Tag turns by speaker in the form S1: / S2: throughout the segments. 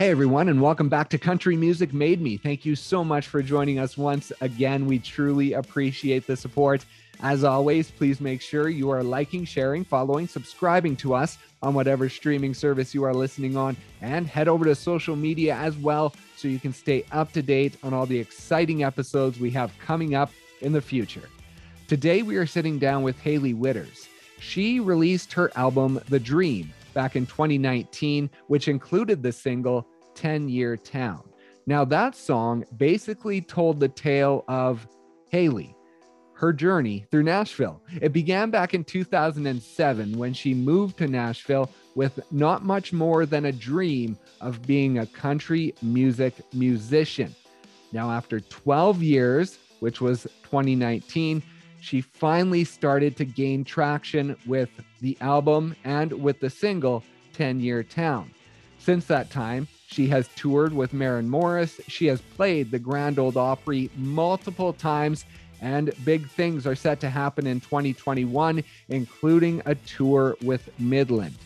S1: Hey, everyone, and welcome back to Country Music Made Me. Thank you so much for joining us once again. We truly appreciate the support. As always, please make sure you are liking, sharing, following, subscribing to us on whatever streaming service you are listening on, and head over to social media as well so you can stay up to date on all the exciting episodes we have coming up in the future. Today, we are sitting down with Hailey Whitters. She released her album, The Dream, back in 2019, which included the single 10 Year Town. Now, that song basically told the tale of Hailey, her journey through Nashville. It began back in 2007 when she moved to Nashville with not much more than a dream of being a country music musician. Now, after 12 years, which was 2019, she finally started to gain traction with the album and with the single 10 Year Town. Since that time, she has toured with Maren Morris. She has played the Grand Ole Opry multiple times, and big things are set to happen in 2021, including a tour with Midland.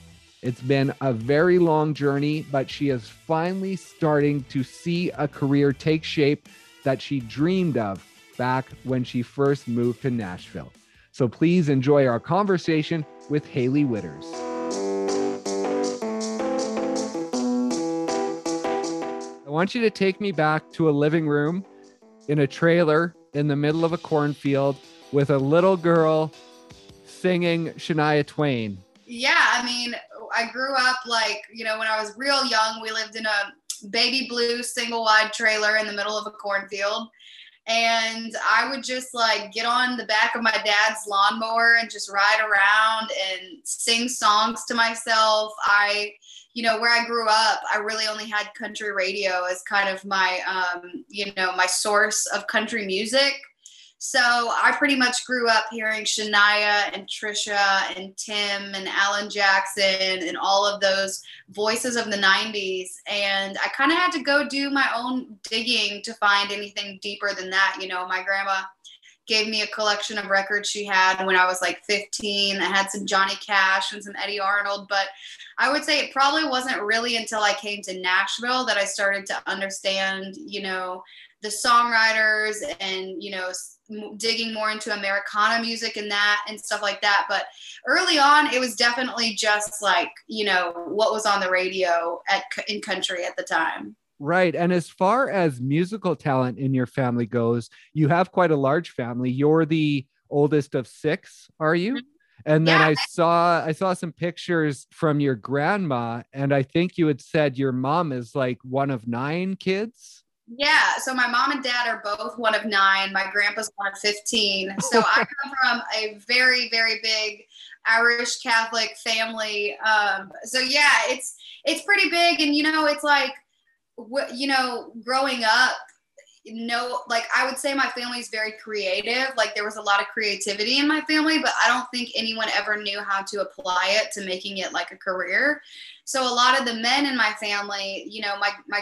S1: It's been a very long journey, but she is finally starting to see a career take shape that she dreamed of back when she first moved to Nashville. So please enjoy our conversation with Hailey Whitters. Want you to take me back to a living room in a trailer in the middle of a cornfield with a little girl singing Shania Twain.
S2: Yeah, I mean, I grew up like, you know, when I was real young, we lived in a baby blue single wide trailer in the middle of a cornfield and I would just like get on the back of my dad's lawnmower and just ride around and sing songs to myself. I, you know, where I grew up, I really only had country radio as kind of my, um, you know, my source of country music. So I pretty much grew up hearing Shania and Trisha and Tim and Alan Jackson and all of those voices of the 90s. And I kind of had to go do my own digging to find anything deeper than that. You know, my grandma gave me a collection of records she had when I was like 15. I had some Johnny Cash and some Eddy Arnold, but I would say it probably wasn't really until I came to Nashville that I started to understand, you know, the songwriters and, you know, digging more into Americana music and that and stuff like that. But early on, it was definitely just like, you know, what was on the radio at in country at the time.
S1: Right. And as far as musical talent in your family goes, you have quite a large family. You're the oldest of six, are you? Mm-hmm. And then yeah. I saw I saw some pictures from your grandma and I think you had said your mom is like one of nine kids.
S2: Yeah, so my mom and dad are both one of nine. My grandpa's one of 15. So I come from a very, very big Irish Catholic family. Um, so yeah, it's it's pretty big, and you know, it's like, you know, growing up, no, like I would say my family is very creative. Like there was a lot of creativity in my family, but I don't think anyone ever knew how to apply it to making it like a career. So a lot of the men in my family, you know, my my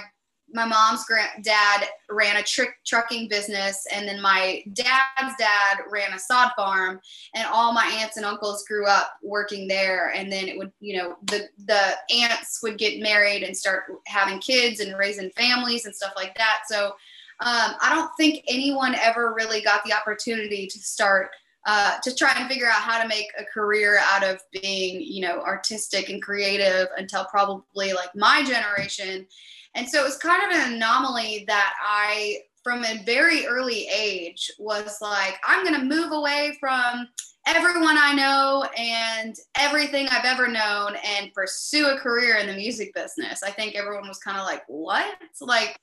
S2: my mom's grand- dad ran a tr- trucking business and then my dad's dad ran a sod farm and all my aunts and uncles grew up working there. And then it would you know the the aunts would get married and start having kids and raising families and stuff like that. So um, i don't think anyone ever really got the opportunity to start uh, to try and figure out how to make a career out of being you know artistic and creative until probably like my generation and so it was kind of an anomaly that I, from a very early age, was like, I'm going to move away from everyone I know and everything I've ever known and pursue a career in the music business. I think everyone was kind of like, what? It's like,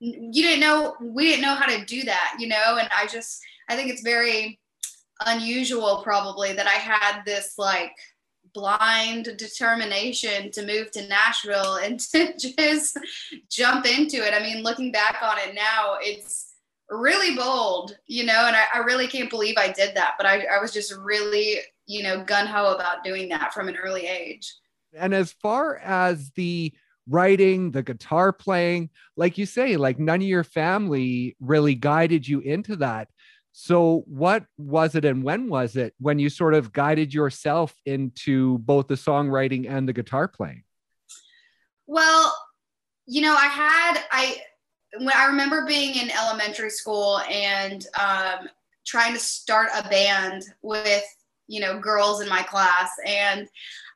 S2: you didn't know, we didn't know how to do that, you know? And I just, I think it's very unusual probably that I had this like, blind determination to move to Nashville and to just jump into it. I mean, looking back on it now, it's really bold, you know, and I, I really can't believe I did that. But I, I was just really, you know, gun ho about doing that from an early age.
S1: And as far as the writing, the guitar playing, like you say, like none of your family really guided you into that. So, what was it and when was it when you sort of guided yourself into both the songwriting and the guitar playing?
S2: Well, you know, I had I when I remember being in elementary school and um, trying to start a band with you know girls in my class and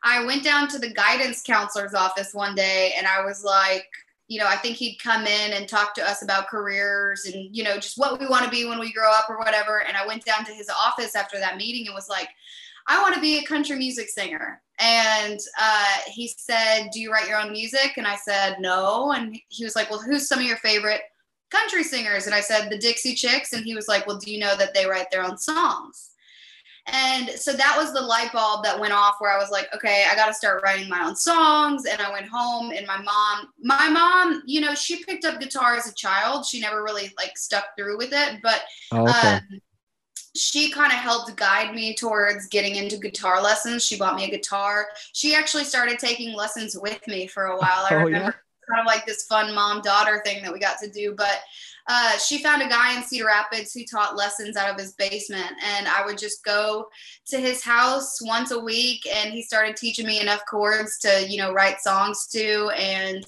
S2: I went down to the guidance counselor's office one day and I was like, you know, I think he'd come in and talk to us about careers and, you know, just what we want to be when we grow up or whatever. And I went down to his office after that meeting and was like, I want to be a country music singer. And uh, he said, Do you write your own music? And I said, No. And he was like, Well, who's some of your favorite country singers? And I said, The Dixie Chicks. And he was like, Well, do you know that they write their own songs? And so that was the light bulb that went off where I was like, okay, I got to start writing my own songs. And I went home and my mom, my mom, you know, she picked up guitar as a child. She never really like stuck through with it, but oh, okay. um, she kind of helped guide me towards getting into guitar lessons. She bought me a guitar. She actually started taking lessons with me for a while. I oh, remember yeah? kind of like this fun mom daughter thing that we got to do. But uh, she found a guy in Cedar Rapids who taught lessons out of his basement. And I would just go to his house once a week and he started teaching me enough chords to, you know, write songs to. And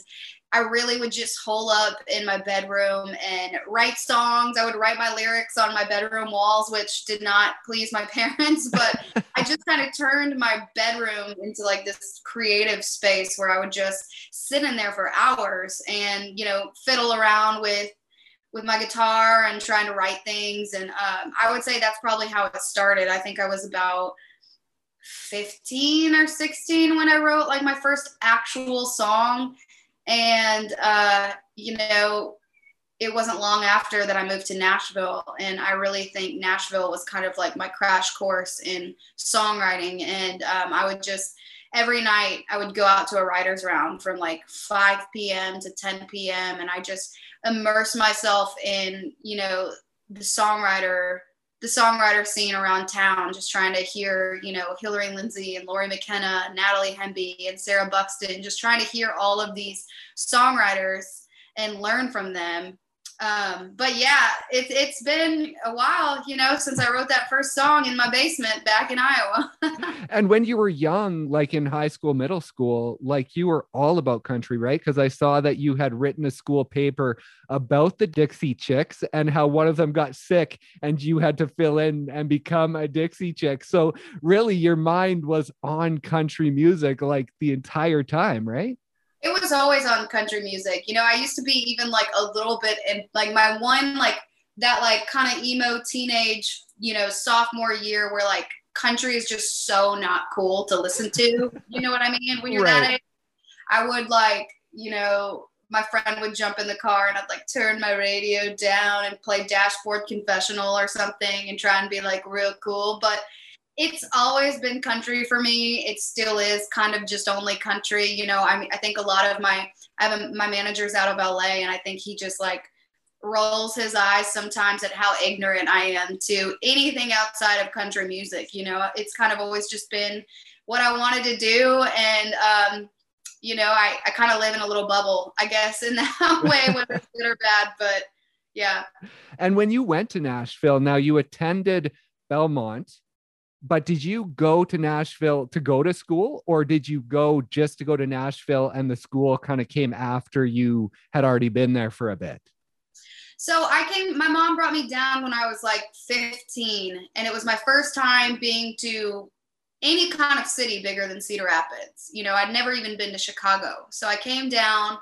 S2: I really would just hole up in my bedroom and write songs. I would write my lyrics on my bedroom walls, which did not please my parents, but I just kind of turned my bedroom into like this creative space where I would just sit in there for hours and, you know, fiddle around with with my guitar and trying to write things. And um, I would say that's probably how it started. I think I was about 15 or 16 when I wrote like my first actual song. And, uh, you know, it wasn't long after that I moved to Nashville. And I really think Nashville was kind of like my crash course in songwriting. And um, I would just, every night, I would go out to a writer's round from like 5 p.m. to 10 p.m. And I just, immerse myself in you know the songwriter the songwriter scene around town just trying to hear you know hillary lindsey and lori mckenna natalie hemby and sarah buxton just trying to hear all of these songwriters and learn from them um, but yeah, it, it's been a while, you know, since I wrote that first song in my basement back in Iowa.
S1: and when you were young, like in high school, middle school, like you were all about country, right? Because I saw that you had written a school paper about the Dixie Chicks and how one of them got sick and you had to fill in and become a Dixie Chick. So really, your mind was on country music like the entire time, right?
S2: It was always on country music. You know, I used to be even like a little bit in like my one like that like kind of emo teenage, you know, sophomore year where like country is just so not cool to listen to. you know what I mean? When you're right. that age, I would like, you know, my friend would jump in the car and I'd like turn my radio down and play Dashboard Confessional or something and try and be like real cool. But it's always been country for me. It still is kind of just only country. You know, I mean, I think a lot of my, I have a, my manager's out of LA and I think he just like rolls his eyes sometimes at how ignorant I am to anything outside of country music. You know, it's kind of always just been what I wanted to do. And, um, you know, I, I kind of live in a little bubble, I guess, in that way, whether it's good or bad. But yeah.
S1: And when you went to Nashville, now you attended Belmont but did you go to Nashville to go to school or did you go just to go to Nashville and the school kind of came after you had already been there for a bit?
S2: So I came, my mom brought me down when I was like 15, and it was my first time being to any kind of city bigger than Cedar Rapids. You know, I'd never even been to Chicago. So I came down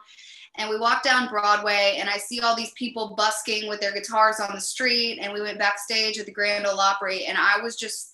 S2: and we walked down Broadway, and I see all these people busking with their guitars on the street. And we went backstage at the Grand Ole Opry, and I was just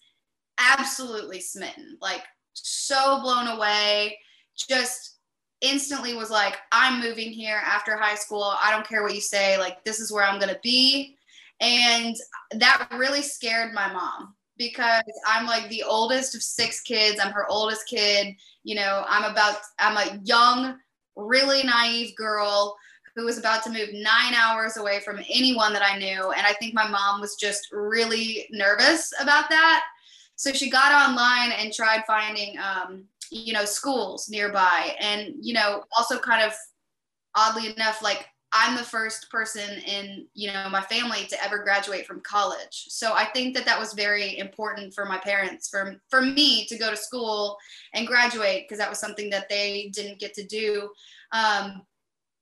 S2: absolutely smitten, like so blown away. Just instantly was like, I'm moving here after high school. I don't care what you say. Like, this is where I'm going to be. And that really scared my mom because I'm like the oldest of six kids. I'm her oldest kid. You know, I'm about, I'm a young, really naive girl who was about to move nine hours away from anyone that I knew. And I think my mom was just really nervous about that. So she got online and tried finding, um, you know, schools nearby. And, you know, also kind of oddly enough, like I'm the first person in, you know, my family to ever graduate from college. So I think that that was very important for my parents, for, for me to go to school and graduate, because that was something that they didn't get to do. Um,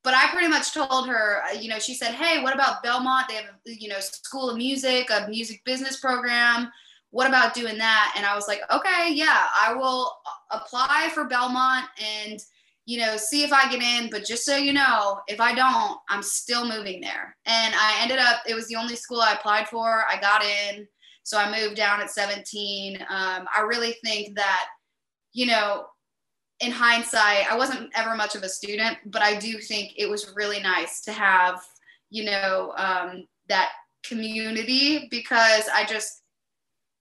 S2: but I pretty much told her, uh, you know, she said, Hey, what about Belmont? They have, you know, school of music, a music business program. What about doing that? And I was like, okay, yeah, I will apply for Belmont and, you know, see if I get in. But just so you know, if I don't, I'm still moving there. And I ended up, it was the only school I applied for. I got in. So I moved down at 17. Um, I really think that, you know, in hindsight, I wasn't ever much of a student, but I do think it was really nice to have, you know, um, that community because I just,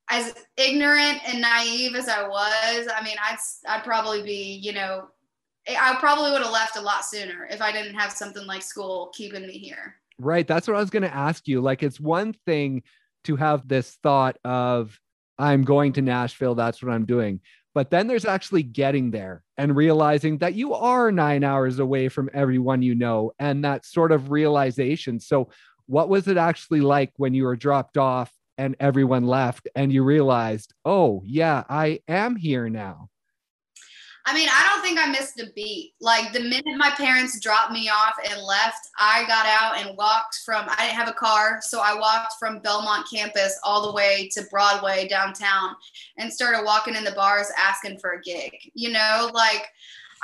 S2: as ignorant and naive as I was, I mean, I'd, I'd probably be, you know, I probably would have left a lot sooner if I didn't have something like school keeping me here.
S1: Right. That's what I was going to ask you. Like, it's one thing to have this thought of, I'm going to Nashville, that's what I'm doing. But then there's actually getting there and realizing that you are nine hours away from everyone you know, and that sort of realization. So, what was it actually like when you were dropped off and everyone left and you realized, oh, yeah, I am here now?
S2: I mean, I don't think I missed a beat. Like the minute my parents dropped me off and left, I got out and walked from, I didn't have a car. So I walked from Belmont campus all the way to Broadway downtown and started walking in the bars asking for a gig. You know, like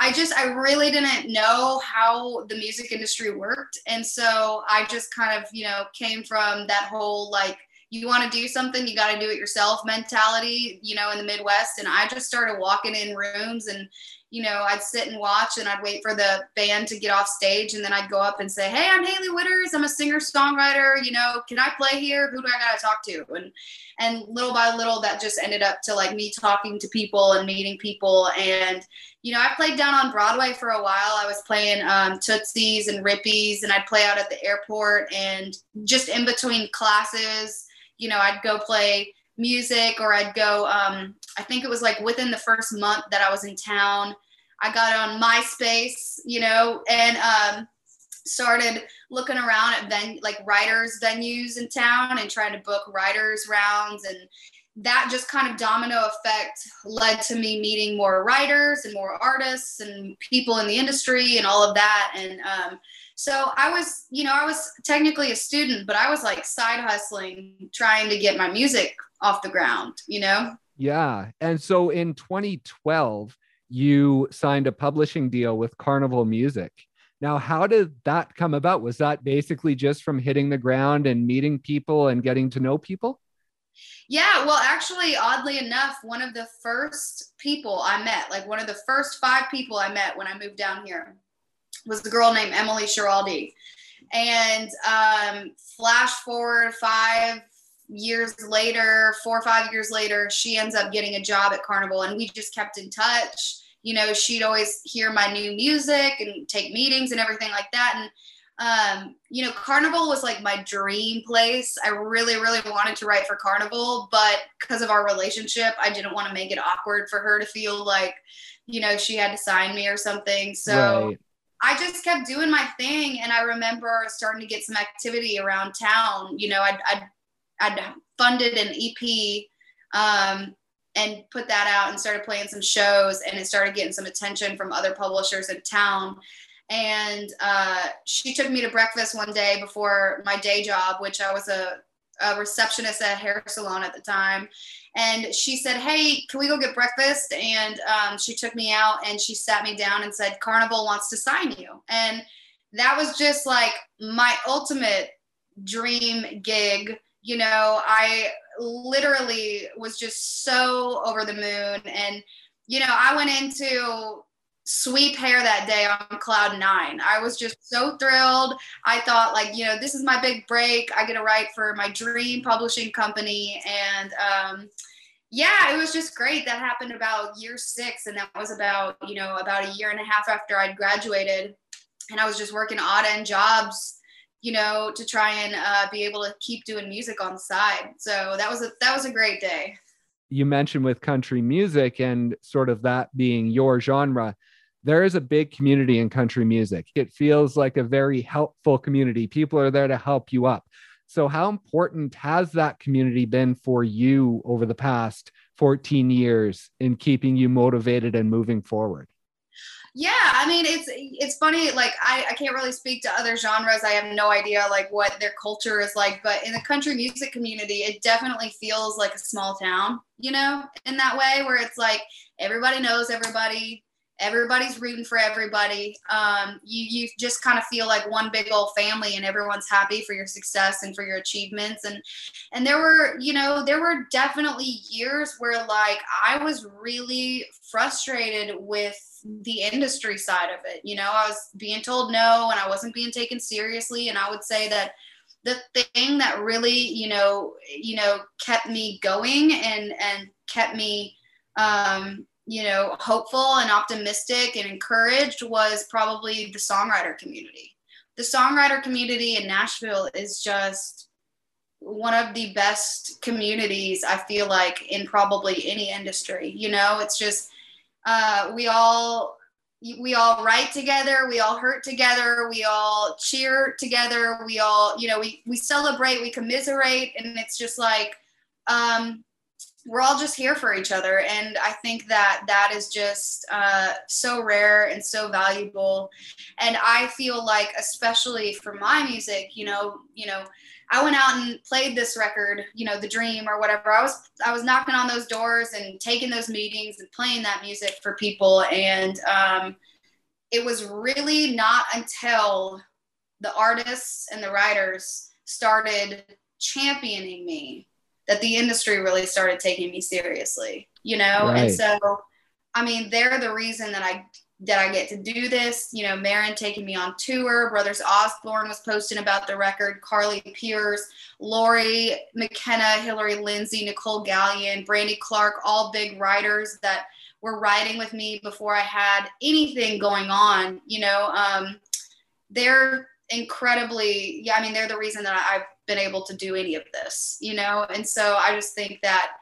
S2: I just, I really didn't know how the music industry worked. And so I just kind of, you know, came from that whole like, you want to do something, you got to do it yourself mentality, you know, in the Midwest. And I just started walking in rooms and, you know, I'd sit and watch and I'd wait for the band to get off stage. And then I'd go up and say, Hey, I'm Hailey Whitters. I'm a singer songwriter. You know, can I play here? Who do I got to talk to? And, and little by little, that just ended up to like me talking to people and meeting people. And, you know, I played down on Broadway for a while. I was playing um, Tootsie's and Rippy's, and I'd play out at the airport and just in between classes you know, I'd go play music or I'd go, um, I think it was like within the first month that I was in town, I got on MySpace, you know, and um, started looking around at ven- like writers venues in town and trying to book writers rounds and that just kind of domino effect led to me meeting more writers and more artists and people in the industry and all of that and um, so I was, you know, I was technically a student, but I was like side hustling, trying to get my music off the ground, you know?
S1: Yeah. And so in 2012, you signed a publishing deal with Carnival Music. Now, how did that come about? Was that basically just from hitting the ground and meeting people and getting to know people?
S2: Yeah, well, actually, oddly enough, one of the first people I met, like one of the first five people I met when I moved down here, was a girl named Emily Schiraldi. And um, flash forward five years later, four or five years later, she ends up getting a job at Carnival, and we just kept in touch. You know, she'd always hear my new music and take meetings and everything like that. And um, you know, Carnival was like my dream place. I really, really wanted to write for Carnival, but because of our relationship, I didn't want to make it awkward for her to feel like, you know, she had to sign me or something. So right. I just kept doing my thing. And I remember starting to get some activity around town. You know, I'd, I'd, I'd funded an EP um, and put that out and started playing some shows. And it started getting some attention from other publishers in town. And uh, she took me to breakfast one day before my day job, which I was a, a receptionist at a hair salon at the time and she said, "Hey, can we go get breakfast?" And um, she took me out and she sat me down and said, "Carnival wants to sign you." And that was just like my ultimate dream gig. You know, I literally was just so over the moon, and you know, I went into sweep hair that day on cloud nine. I was just so thrilled. I thought, like, you know, this is my big break. I get to write for my dream publishing company. And um, yeah, it was just great. That happened about year six. And that was about, you know, about a year and a half after I'd graduated. And I was just working odd end jobs you know to try and uh, be able to keep doing music on the side so that was a that was a great day
S1: you mentioned with country music and sort of that being your genre there is a big community in country music. It feels like a very helpful community. People are there to help you up. So, how important has that community been for you over the past 14 years in keeping you motivated and moving forward?
S2: Yeah, I mean it's it's funny. Like I, I can't really speak to other genres. I have no idea like what their culture is like. But in the country music community, it definitely feels like a small town. You know, in that way where it's like everybody knows everybody everybody's rooting for everybody. Um, you you just kind of feel like one big old family, and everyone's happy for your success and for your achievements. And and there were you know there were definitely years where like I was really frustrated with the industry side of it. You know, I was being told no, and I wasn't being taken seriously. And I would say that the thing that really you know you know kept me going and and kept me um, you know, hopeful and optimistic and encouraged was probably the songwriter community. The songwriter community in Nashville is just one of the best communities I feel like in probably any industry. You know, it's just uh, we all we all write together, we all hurt together, we all cheer together, we all you know we we celebrate, we commiserate, and it's just like um, we're all just here for each other. And i think that that is just uh, so rare and so valuable. And i feel like especially for my music you know you know i went out and played this record you know the dream or whatever. I was i was knocking on those doors and taking those meetings and playing that music for people. And um, it was really not until the artists and the writers started championing me that the industry really started taking me seriously, you know? Right. And so, I mean, they're the reason that I that I get to do this. You know, Maren taking me on tour, Brothers Osborne was posting about the record, Carly Pearce, Lori McKenna, Hillary Lindsey, Nicolle Galyon, Brandy Clark, all big writers that were writing with me before I had anything going on. You know, um, they're incredibly, yeah, I mean, they're the reason that I've been able to do any of this, you know? And so I just think that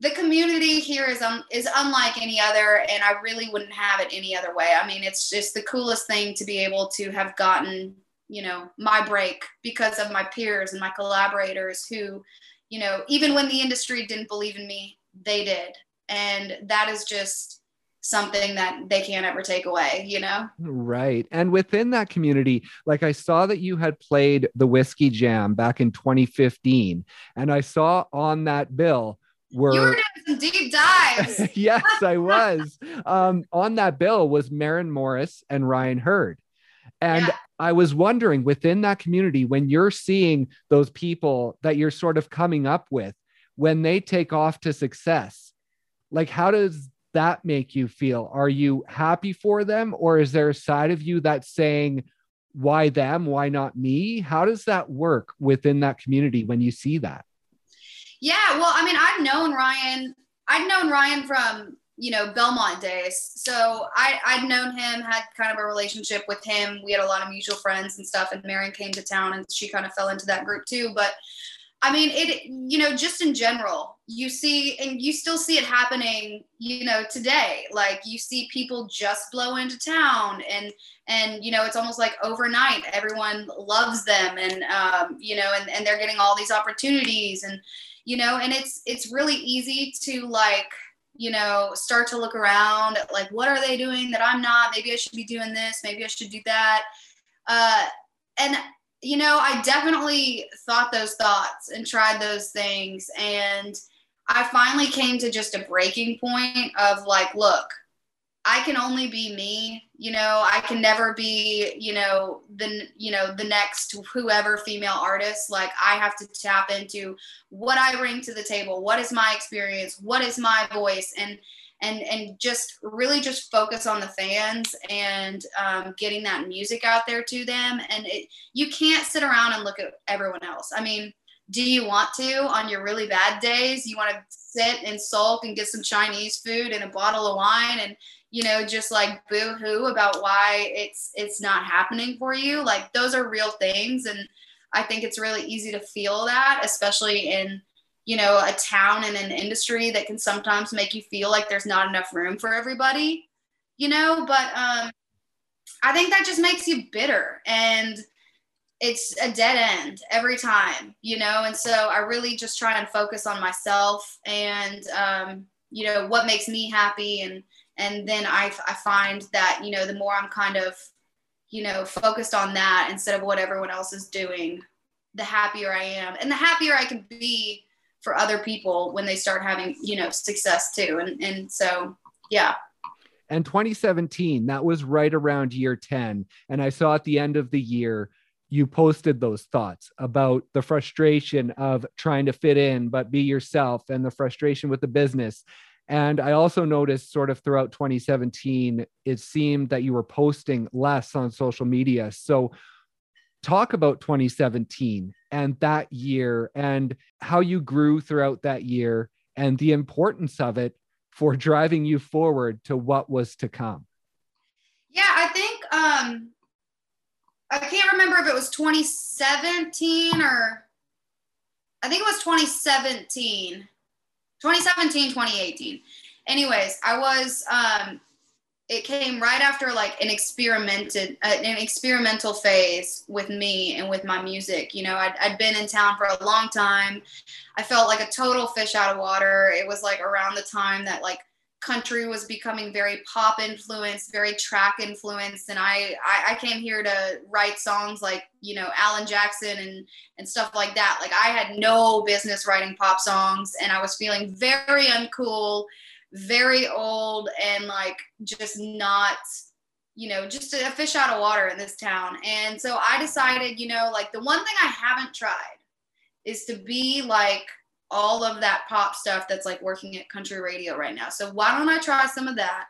S2: the community here is um, is unlike any other and I really wouldn't have it any other way. I mean, it's just the coolest thing to be able to have gotten, you know, my break because of my peers and my collaborators who, you know, even when the industry didn't believe in me, they did. And that is just something that they can't ever take away, you know?
S1: Right. And within that community, like I saw that you had played the Whiskey Jam back in 2015, and I saw on that bill were
S2: you were doing some deep dives.
S1: yes, I was. um, on that bill was Maren Morris and Ryan Hurd. And yeah. I was wondering within that community, when you're seeing those people that you're sort of coming up with, when they take off to success, like how does that make you feel? Are you happy for them, or is there a side of you that's saying, why them? Why not me? How does that work within that community when you see that?
S2: Yeah, well, I mean, I've known Ryan. I've known Ryan from you know Belmont days, so I I'd known him, had kind of a relationship with him. We had a lot of mutual friends and stuff. And Maren came to town, and she kind of fell into that group too. But I mean, it, you know, just in general, you see, and you still see it happening, you know, today. Like you see people just blow into town and, and, you know, it's almost like overnight, everyone loves them and, um, you know, and, and they're getting all these opportunities and, you know, and it's, it's really easy to like, you know, start to look around like, what are they doing that I'm not? Maybe I should be doing this. Maybe I should do that. Uh, and you know, I definitely thought those thoughts and tried those things. And I finally came to just a breaking point of like, look, I can only be me, you know, I can never be, you know, the, you know, the next whoever female artist. Like I have to tap into what I bring to the table. What is my experience? What is my voice? And, and and just really just focus on the fans and um, getting that music out there to them. And it, you can't sit around and look at everyone else. I mean do you want to on your really bad days? You want to sit and sulk and get some chinese food and a bottle of wine and you know just like boo hoo about why it's it's not happening for you? Like those are real things and i think it's really easy to feel that especially in you know, a town and an industry that can sometimes make you feel like there's not enough room for everybody, you know, but um, I think that just makes you bitter and it's a dead end every time, you know, and so I really just try and focus on myself and, um, you know what makes me happy and and then I, I find that you know the more i'm kind of you know focused on that instead of what everyone else is doing the happier i am. And the happier i can be for other people when they start having you know success too. And and so yeah.
S1: And 2017 that was right around year 10 and i saw at the end of the year you posted those thoughts about the frustration of trying to fit in but be yourself and the frustration with the business. And I also noticed sort of throughout 2017, it seemed that you were posting less on social media. So, talk about 2017 and that year and how you grew throughout that year and the importance of it for driving you forward to what was to come.
S2: Yeah, I think um I can't remember if it was 2017 or I think it was 2017 2017, 2018. Anyways, I was um it came right after like an experimented uh, an experimental phase with me and with my music you know? I'd, I'd been in town for a long time. I felt like a total fish out of water. It was like around the time that like country was becoming very pop influenced, very track influenced, and I, I, I came here to write songs like you know Alan Jackson and and stuff like that. Like I had no business writing pop songs, and I was feeling very uncool, very old, and like just not you know just a fish out of water in this town. And so I decided, you know, like the one thing I haven't tried is to be like all of that pop stuff that's like working at country radio right now. So why don't I try some of that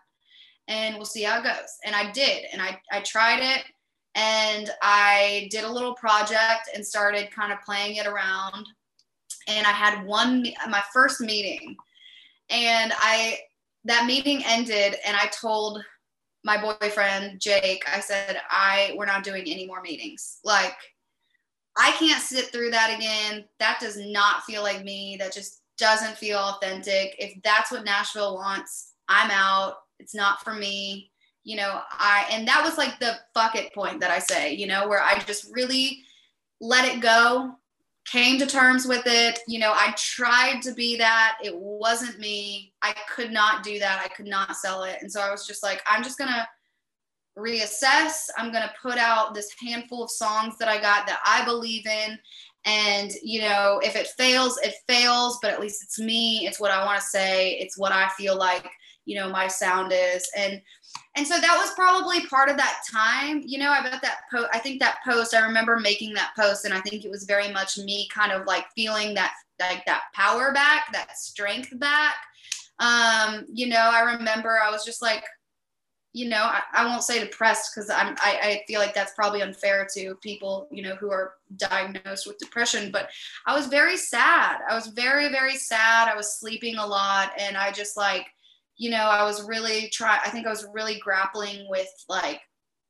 S2: and we'll see how it goes. And I did, and I, I tried it and I did a little project and started kind of playing it around. And I had one, my first meeting, and I, that meeting ended, and I told my boyfriend Jake, I said, I, we're not doing any more meetings. Like, I can't sit through that again. That does not feel like me. That just doesn't feel authentic. If that's what Nashville wants, I'm out. It's not for me. You know, I, and that was like the fuck it point that I say, you know, where I just really let it go, came to terms with it. You know, I tried to be that. It wasn't me. I could not do that. I could not sell it. And so I was just like, I'm just going to, reassess. I'm going to put out this handful of songs that I got that I believe in. And, you know, if it fails, it fails, but at least it's me. It's what I want to say. It's what I feel like, you know, my sound is. And, and so that was probably part of that time. You know, I bet that post, I think that post, I remember making that post, and I think it was very much me kind of like feeling that, like that power back, that strength back. Um, you know, I remember I was just like, you know, I, I won't say depressed because I'm I, I feel like that's probably unfair to people, you know, who are diagnosed with depression. But I was very sad. I was very, very sad. I was sleeping a lot and I just like, you know, I was really try I think I was really grappling with like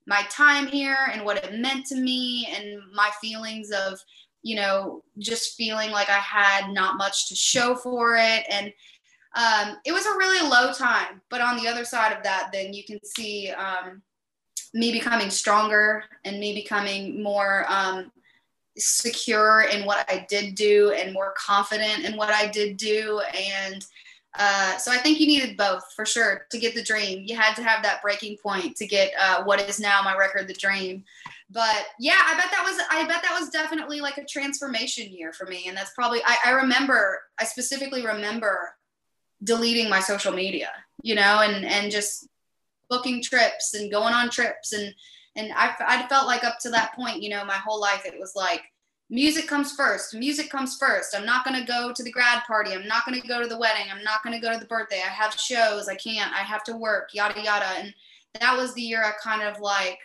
S2: my time here and what it meant to me and my feelings of, you know, just feeling like I had not much to show for it. And um, it was a really low time. But on the other side of that, then you can see um, me becoming stronger and me becoming more um, secure in what I did do and more confident in what I did do. And uh, so I think you needed both for sure to get the dream. You had to have that breaking point to get uh, what is now my record, The Dream. But yeah, I bet that was I bet that was definitely like a transformation year for me. And that's probably I, I remember I specifically remember deleting my social media, you know, and and just booking trips and going on trips and and I I felt like up to that point, you know, my whole life it was like music comes first. Music comes first. I'm not going to go to the grad party. I'm not going to go to the wedding. I'm not going to go to the birthday. I have shows. I can't. I have to work, yada yada. And that was the year I kind of like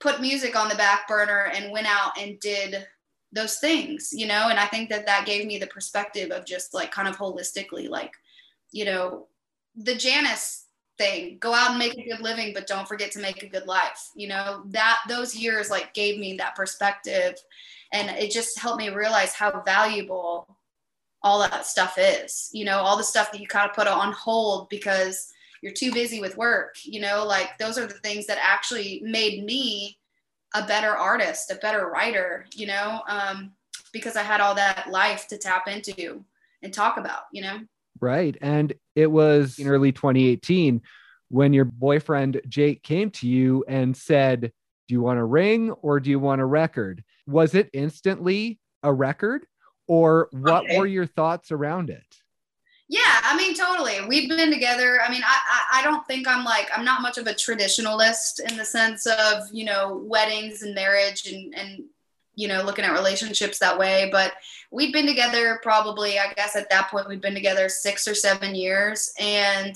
S2: put music on the back burner and went out and did those things you know and i think that that gave me the perspective of just like kind of holistically like you know the janice thing. Go out and make a good living but don't forget to make a good life. You know that those years like gave me that perspective. And it just helped me realize how valuable all that stuff is. You know all the stuff that you kind of put on hold because you're too busy with work. You know like those are the things that actually made me a better artist, a better writer, you know, um, because I had all that life to tap into and talk about, you know.
S1: Right. And it was in early 2018 when your boyfriend Jake came to you and said, Do you want a ring or do you want a record? Was it instantly a record or what okay. were your thoughts around it?
S2: Yeah, I mean, totally. We've been together. I mean, I, I, I don't think I'm like I'm not much of a traditionalist in the sense of you know weddings and marriage and and you know looking at relationships that way. But we've been together probably I guess at that point we've been together six or seven years, and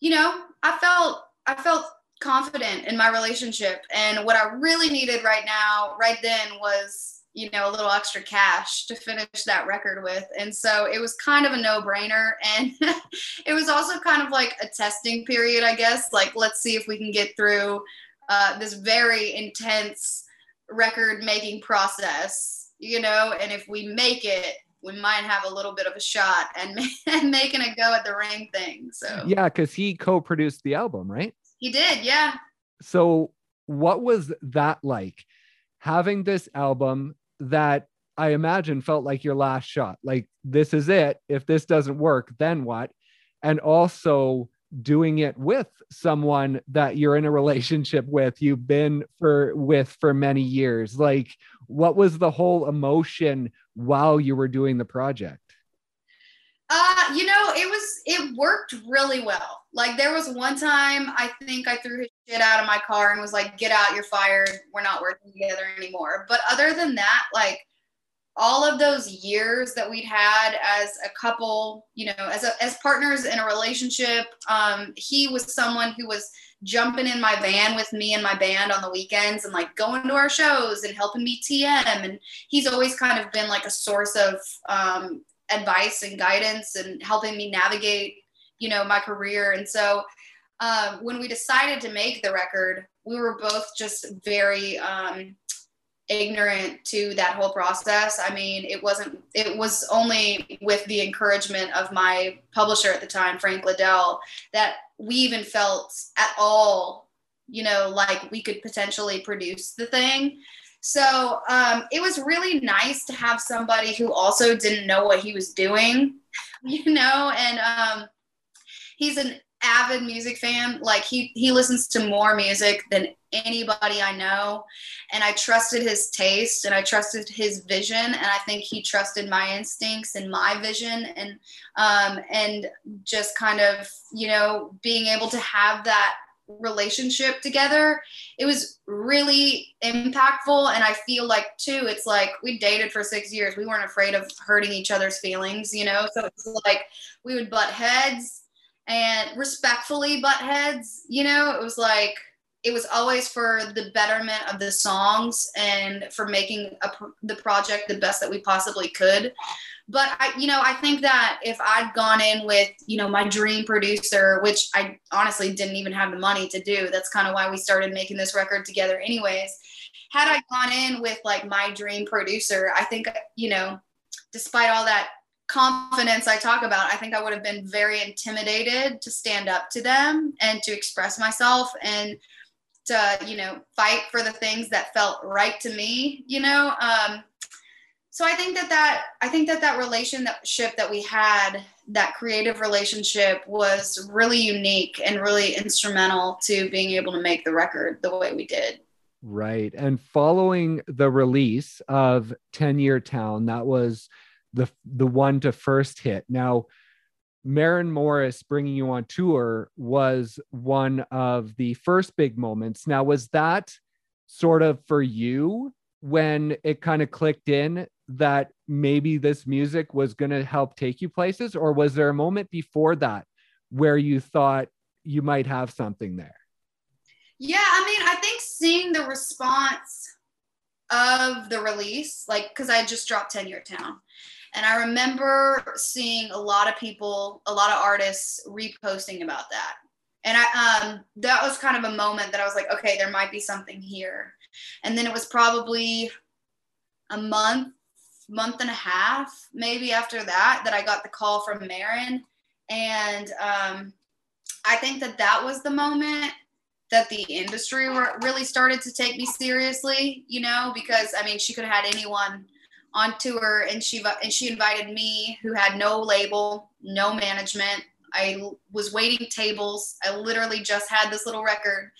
S2: you know I felt I felt confident in my relationship, and what I really needed right now, right then, was you know, a little extra cash to finish that record with. And so it was kind of a no brainer. And it was also kind of like a testing period, I guess. Like, let's see if we can get through uh, this very intense record making process, you know, and if we make it, we might have a little bit of a shot and, and making a go at the ring thing. So,
S1: yeah, because he co produced the album, right?
S2: He did, yeah.
S1: So, what was that like? having this album that I imagine felt like your last shot. Like, this is it. If this doesn't work, then what? And also doing it with someone that you're in a relationship with, you've been for with for many years. Like, what was the whole emotion while you were doing the project?
S2: Uh, you know, it was it worked really well. Like there was one time I think I threw his shit out of my car and was like, "Get out, you're fired. We're not working together anymore." But other than that, like all of those years that we'd had as a couple, you know, as a, as partners in a relationship, um, he was someone who was jumping in my van with me and my band on the weekends and like going to our shows and helping me TM. And he's always kind of been like a source of um, advice and guidance and helping me navigate, you know, my career. And so um, when we decided to make the record, we were both just very um, ignorant to that whole process. I mean, it wasn't, it was only with the encouragement of my publisher at the time, Frank Liddell, that we even felt at all, you know, like we could potentially produce the thing. So um, it was really nice to have somebody who also didn't know what he was doing, you know, and um, he's an avid music fan. Like he he listens to more music than anybody I know, and I trusted his taste and I trusted his vision, and I think he trusted my instincts and my vision, and um, and just kind of you know being able to have that relationship together it was really impactful. And i feel like too it's like we dated for six years. We weren't afraid of hurting each other's feelings you know? So it's like we would butt heads and respectfully butt heads you know? It was like it was always for the betterment of the songs and for making the project the best that we possibly could but I, you know, I think that if I'd gone in with, you know, my dream producer, which I honestly didn't even have the money to do, that's kind of why we started making this record together, anyways. Had I gone in with like my dream producer, I think, you know, despite all that confidence I talk about, I think I would have been very intimidated to stand up to them and to express myself and to, you know, fight for the things that felt right to me, you know. Um, so i think that that i think that that relationship that we had that creative relationship was really unique and really instrumental to being able to make the record the way we did.
S1: Right. And following the release of 10 year town that was the the one to first hit. Now Maren Morris bringing you on tour was one of the first big moments. Now, was that sort of for you when it kind of clicked in that maybe this music was going to help take you places? Or was there a moment before that where you thought you might have something there?
S2: Yeah i mean i think seeing the response of the release like because i just dropped 10 year town and i remember seeing a lot of people a lot of artists reposting about that and i um that was kind of a moment that i was like okay there might be something here and then it was probably a month month and a half maybe after that that i got the call from Maren. and um, i think that that was the moment that the industry really started to take me seriously you know because i mean she could have had anyone on tour and she and she invited me who had no label no management. I was waiting tables. I literally just had this little record.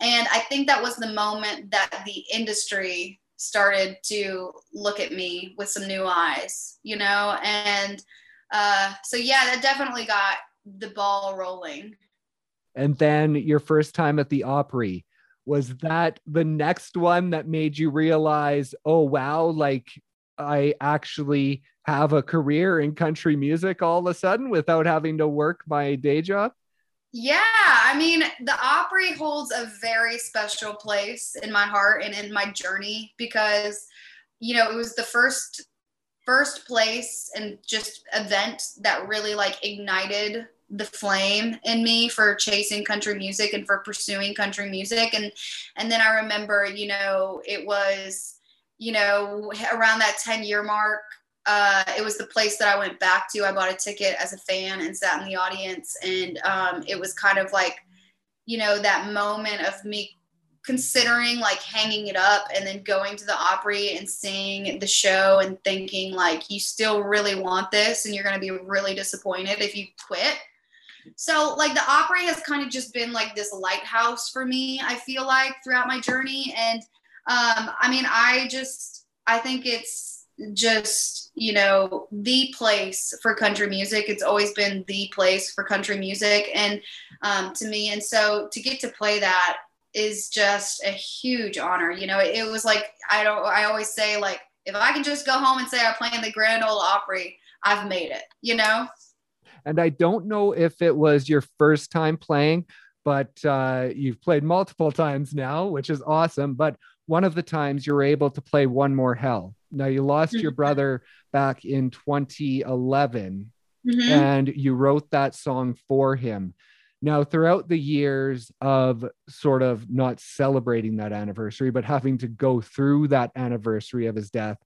S2: And i think that was the moment that the industry started to look at me with some new eyes you know? And uh, so yeah that definitely got the ball rolling.
S1: And then your first time at the opry was that the next one that made you realize oh wow like I actually have a career in country music all of a sudden without having to work my day job?
S2: Yeah, I mean, the Opry holds a very special place in my heart and in my journey because, you know, it was the first first place and just event that really like ignited the flame in me for chasing country music and for pursuing country music and and then I remember, you know, it was you know, around that 10 year mark, uh, it was the place that I went back to. I bought a ticket as a fan and sat in the audience. And um, it was kind of like, you know, that moment of me considering like hanging it up and then going to the Opry and seeing the show and thinking like you still really want this and you're going to be really disappointed if you quit. So like the Opry has kind of just been like this lighthouse for me, I feel like throughout my journey and um, I mean, I just, I think it's just, you know, the place for country music. It's always been the place for country music. And um, to me, and so to get to play that is just a huge honor. You know, it, was like, I don't, I always say, like, if I can just go home and say I play in the Grand Ole Opry, I've made it, you know?
S1: And I don't know if it was your first time playing, but uh, you've played multiple times now, which is awesome. But one of the times you were able to play One More Hell. Now, you lost your mm-hmm. brother back in 2011, mm-hmm. and you wrote that song for him. Now, throughout the years of sort of not celebrating that anniversary, but having to go through that anniversary of his death,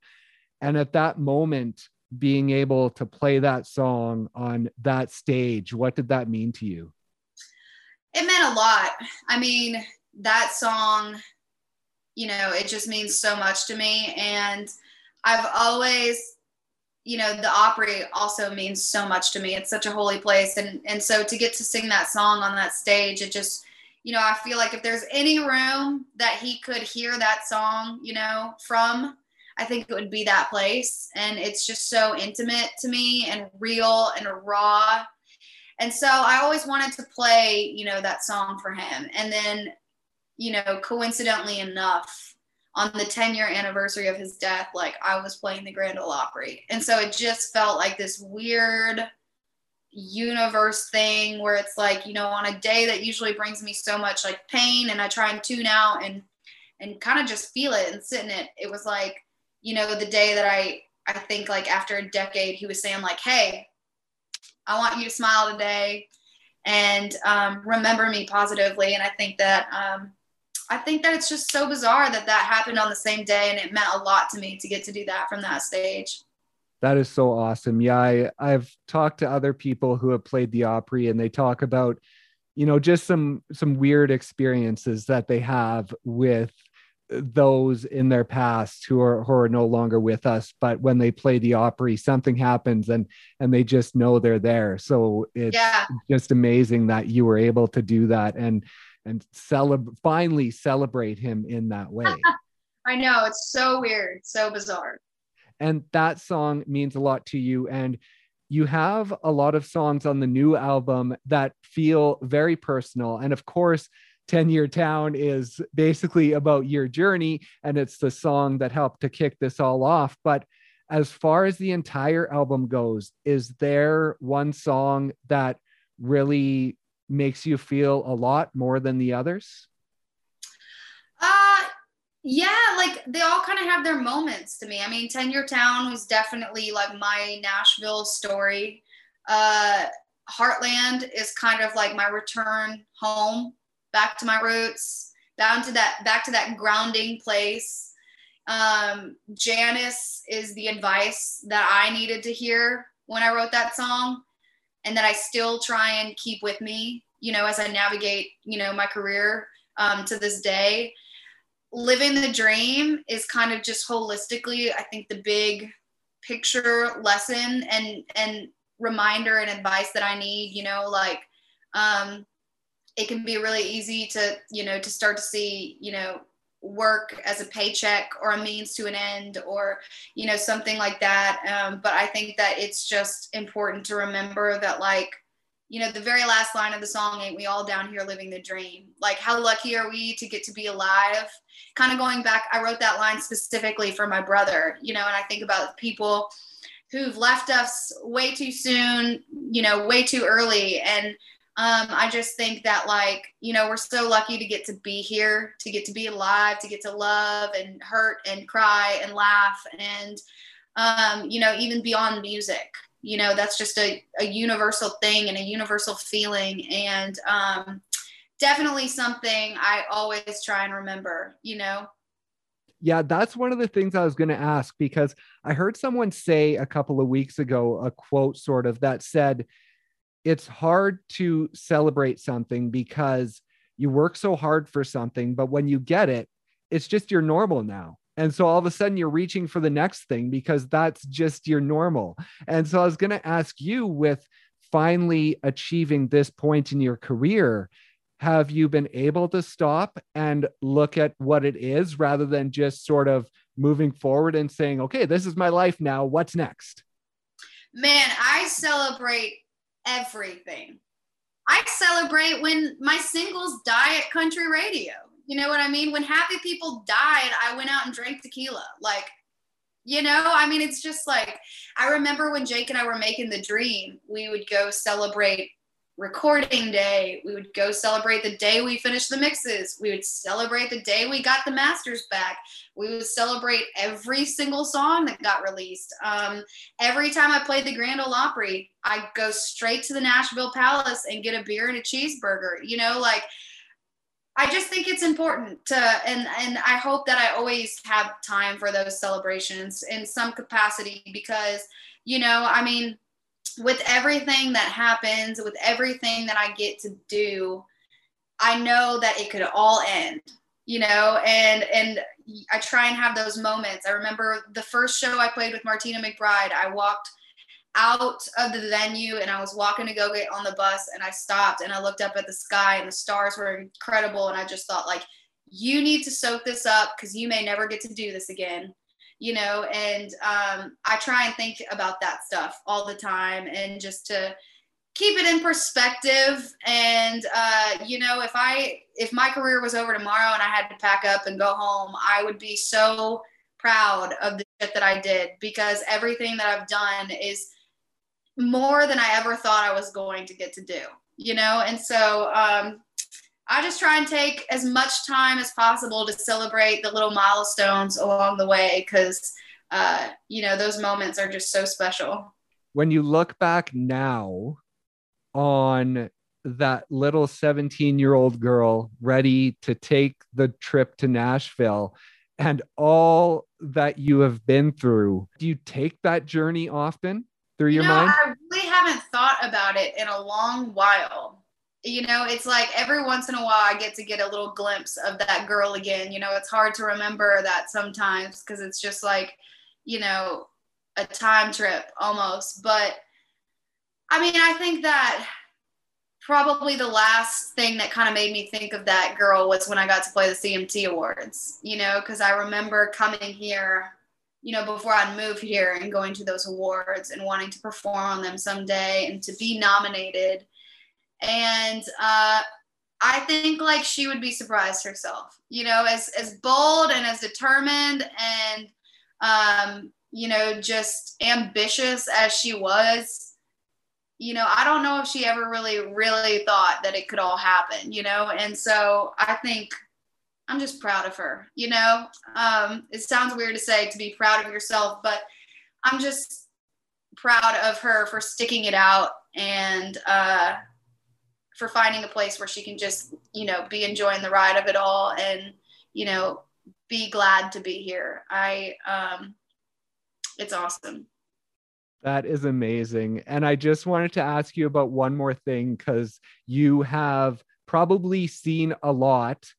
S1: and at that moment, being able to play that song on that stage, what did that mean to you?
S2: It meant a lot. I mean, that song you know, it just means so much to me. And I've always, you know, the Opry also means so much to me. It's such a holy place. And and so to get to sing that song on that stage, it just, you know, I feel like if there's any room that he could hear that song, you know, from, I think it would be that place. And it's just so intimate to me and real and raw. And so I always wanted to play, you know, that song for him. And then you know, coincidentally enough, on the 10 year anniversary of his death, like I was playing the Grand Ole Opry. And so it just felt like this weird universe thing where it's like, you know, on a day that usually brings me so much like pain and I try and tune out and and kind of just feel it and sit in it. It was like, you know, the day that I I think like after a decade, he was saying like, hey, I want you to smile today and um, remember me positively. And I think that um, I think that it's just so bizarre that that happened on the same day, and it meant a lot to me to get to do that from that stage.
S1: That is so awesome. Yeah, I, I've talked to other people who have played the Opry, and they talk about, you know, just some some weird experiences that they have with those in their past who are who are no longer with us but when they play the opry something happens and and they just know they're there so it's yeah. just amazing that you were able to do that and and celebrate finally celebrate him in that way.
S2: I know it's so weird, so bizarre.
S1: And that song means a lot to you and you have a lot of songs on the new album that feel very personal and of course 10 Year Town is basically about your journey and it's the song that helped to kick this all off but as far as the entire album goes is there one song that really makes you feel a lot more than the others?
S2: Uh yeah, like they all kind of have their moments to me. I mean, 10 Year Town was definitely like my Nashville story. Uh Heartland is kind of like my return home, back to my roots, down to that back to that grounding place. Um Janice is the advice that I needed to hear when I wrote that song and that I still try and keep with me, you know, as I navigate, you know, my career um, to this day. living the dream is kind of just holistically, I think the big picture lesson and and reminder and advice that I need, you know, like um it can be really easy to, you know, to start to see, you know, work as a paycheck or a means to an end or you know something like that. Um, but i think that it's just important to remember that like you know the very last line of the song ain't we all down here living the dream? Like how lucky are we to get to be alive? Kind of going back i wrote that line specifically for my brother you know and i think about people who've left us way too soon you know way too early. And um, I just think that like you know we're so lucky to get to be here, to get to be alive, to get to love and hurt and cry and laugh and um, you know even beyond music. You know that's just a, a universal thing and a universal feeling and um, definitely something I always try and remember. You know.
S1: Yeah, that's one of the things I was going to ask because I heard someone say a couple of weeks ago a quote sort of that said it's hard to celebrate something because you work so hard for something, but when you get it, it's just your normal now. And so all of a sudden you're reaching for the next thing because that's just your normal. And so I was going to ask you with finally achieving this point in your career, have you been able to stop and look at what it is rather than just sort of moving forward and saying, okay, this is my life now. What's next?
S2: Man, I celebrate everything. I celebrate when my singles die at country radio. You know what I mean? When happy people died, I went out and drank tequila. Like, you know, I mean, it's just like, I remember when Jake and I were making the dream, we would go celebrate recording day. We would go celebrate the day we finished the mixes. We would celebrate the day we got the masters back. We would celebrate every single song that got released. Um, every time I played the Grand Ole Opry, I go straight to the Nashville Palace and get a beer and a cheeseburger. You know, like I just think it's important to, and and I hope that I always have time for those celebrations in some capacity because, you know, I mean with everything that happens, with everything that I get to do, I know that it could all end, you know, and and I try and have those moments. I remember the first show I played with Martina McBride, I walked out of the venue and I was walking to go get on the bus and I stopped and I looked up at the sky and the stars were incredible and I just thought like you need to soak this up because you may never get to do this again you know, and um, I try and think about that stuff all the time and just to keep it in perspective. And, uh, you know, if I, if my career was over tomorrow and I had to pack up and go home, I would be so proud of the shit that I did because everything that I've done is more than I ever thought I was going to get to do, you know? And so, um, I just try and take as much time as possible to celebrate the little milestones along the way because, uh, you know, those moments are just so special.
S1: When you look back now on that little 17 year old girl ready to take the trip to Nashville and all that you have been through, do you take that journey often through you your know, mind?
S2: I really haven't thought about it in a long while you know it's like every once in a while i get to get a little glimpse of that girl again. You know it's hard to remember that sometimes because it's just like you know a time trip almost. But i mean i think that probably the last thing that kind of made me think of that girl was when i got to play the cmt awards you know because i remember coming here you know before i'd moved here and going to those awards and wanting to perform on them someday and to be nominated and uh, I think like she would be surprised herself. You know, as as bold and as determined and um, you know just ambitious as she was. You know, I don't know if she ever really really thought that it could all happen. You know, and so I think I'm just proud of her. You know, um, it sounds weird to say to be proud of yourself, but I'm just proud of her for sticking it out and uh, for finding a place where she can just you know be enjoying the ride of it all and you know be glad to be here. I um it's awesome.
S1: That is amazing. And i just wanted to ask you about one more thing because you have probably seen a lot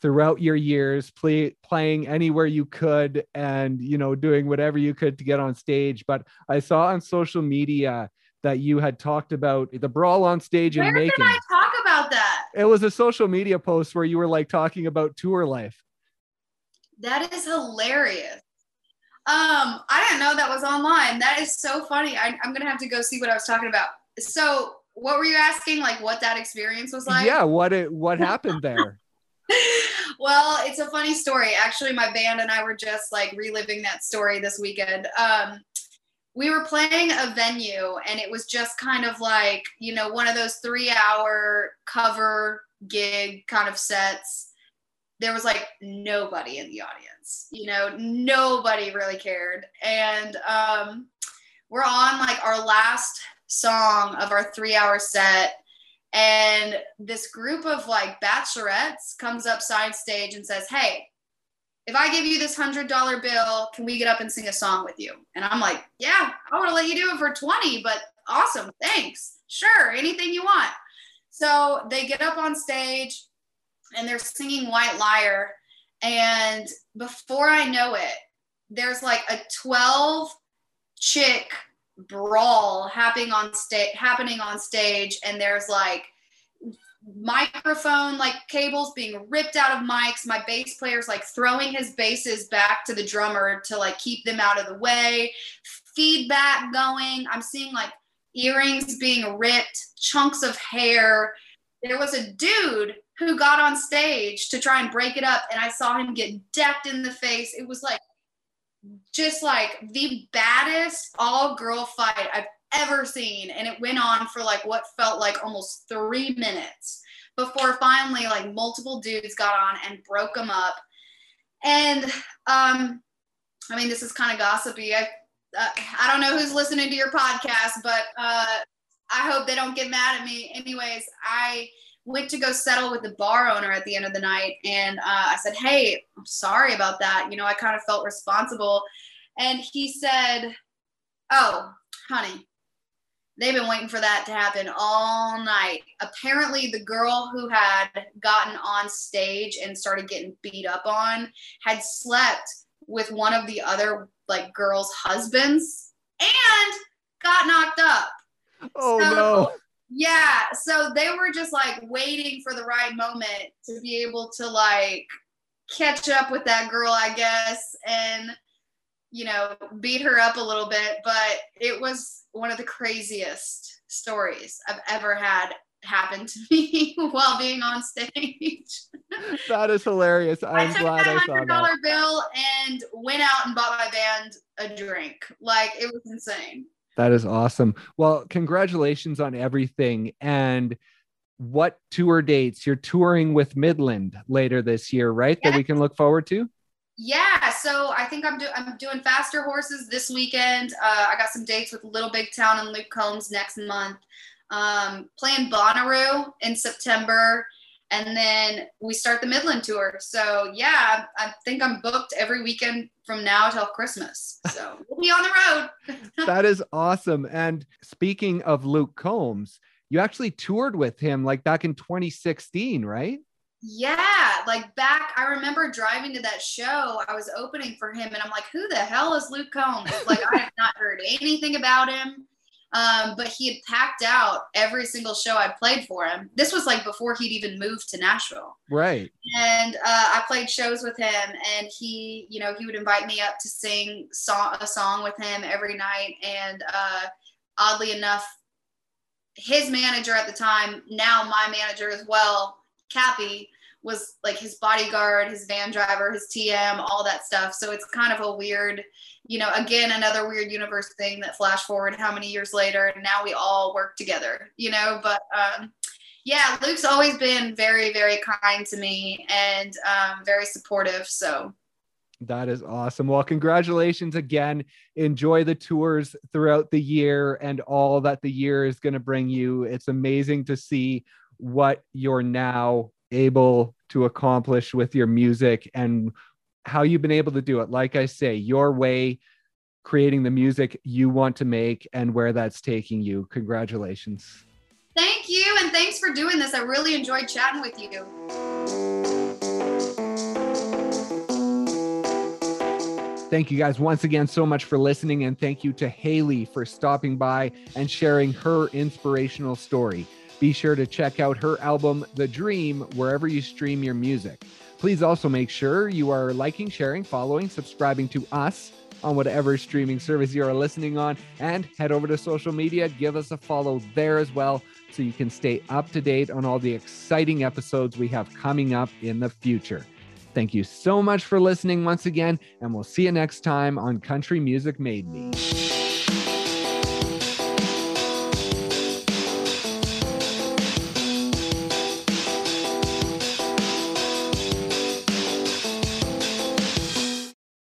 S1: throughout your years play, playing anywhere you could and you know doing whatever you could to get on stage. But i saw on social media that you had talked about the brawl on stage
S2: Where
S1: in Macon.
S2: did I talk about that?
S1: It was a social media post where you were like talking about tour life.
S2: That is hilarious. Um, I didn't know that was online. That is so funny. I, I'm gonna have to go see what I was talking about. So, what were you asking? Like, what that experience was like?
S1: yeah, what it what happened there?
S2: well, it's a funny story. Actually, my band and I were just like reliving that story this weekend. Um, we were playing a venue and it was just kind of like, you know, one of those three hour cover gig kind of sets. There was like nobody in the audience, you know, nobody really cared. And um, we're on like our last song of our three hour set and this group of like bachelorettes comes up side stage and says, Hey, if I give you this hundred dollar bill, can we get up and sing a song with you? And I'm like, Yeah, I want to let you do it for 20, but awesome, thanks. Sure, anything you want. So they get up on stage and they're singing White Liar. And before I know it, there's like a 12 chick brawl happening on stage happening on stage and there's like microphone like cables being ripped out of mics. My bass player's like throwing his basses back to the drummer to like keep them out of the way. Feedback going. I'm seeing like earrings being ripped chunks of hair. There was a dude who got on stage to try and break it up and i saw him get decked in the face. It was like just like the baddest all girl fight I've ever seen. And it went on for like what felt like almost three minutes before finally like multiple dudes got on and broke them up. And um, I mean, this is kind of gossipy. I, uh, I don't know who's listening to your podcast, but uh, I hope they don't get mad at me. Anyways, I went to go settle with the bar owner at the end of the night. And uh, I said, Hey, I'm sorry about that. You know, I kind of felt responsible. And he said, Oh, honey, they've been waiting for that to happen all night. Apparently, the girl who had gotten on stage and started getting beat up on had slept with one of the other like girls' husbands and got knocked up.
S1: Oh so, no
S2: yeah so they were just like waiting for the right moment to be able to like catch up with that girl i guess and you know beat her up a little bit but it was one of the craziest stories i've ever had happen to me while being on stage
S1: that is hilarious i'm
S2: I took
S1: glad
S2: that
S1: i saw that
S2: bill and went out and bought my band a drink like it was insane
S1: that is awesome. Well, congratulations on everything. And what tour dates? You're touring with Midland later this year, right? That we can look forward to?
S2: Yeah, so I think I'm, do- I'm doing Faster Horses this weekend. Uh, I got some dates with Little Big Town and Luke Combs next month. Um, playing Bonnaroo in September and then we start the Midland tour. So yeah, I think I'm booked every weekend from now till Christmas. So we'll be on the
S1: road. that is awesome. And speaking of Luke Combs, you actually toured with him like back in 2016, right?
S2: Yeah, like back, I remember driving to that show. I was opening for him, and I'm like, "Who the hell is Luke Combs?" Like, I have not heard anything about him. Um, but he had packed out every single show I played for him. This was like before he'd even moved to Nashville.
S1: Right.
S2: And uh, I played shows with him, and he, you know, he would invite me up to sing song, a song with him every night. And uh, oddly enough, his manager at the time, now my manager as well, Kappy, was like his bodyguard, his van driver, his TM, all that stuff. So it's kind of a weird you know, again, another weird universe thing that flash forward how many years later, and now we all work together, you know. But um, yeah, Luke's always been very, very kind to me and um, very supportive. So
S1: that is awesome. Well, congratulations again. Enjoy the tours throughout the year and all that the year is going to bring you. It's amazing to see what you're now able to accomplish with your music and how you've been able to do it. Like I say, your way, creating the music you want to make and where that's taking you. Congratulations.
S2: Thank you. And thanks for doing this. I really enjoyed chatting with you.
S1: Thank you guys once again so much for listening. And thank you to Hailey for stopping by and sharing her inspirational story. Be sure to check out her album, The Dream, wherever you stream your music. Please also make sure you are liking, sharing, following, subscribing to us on whatever streaming service you are listening on, and head over to social media. Give us a follow there as well so you can stay up to date on all the exciting episodes we have coming up in the future. Thank you so much for listening once again, and we'll see you next time on Country Music Made Me.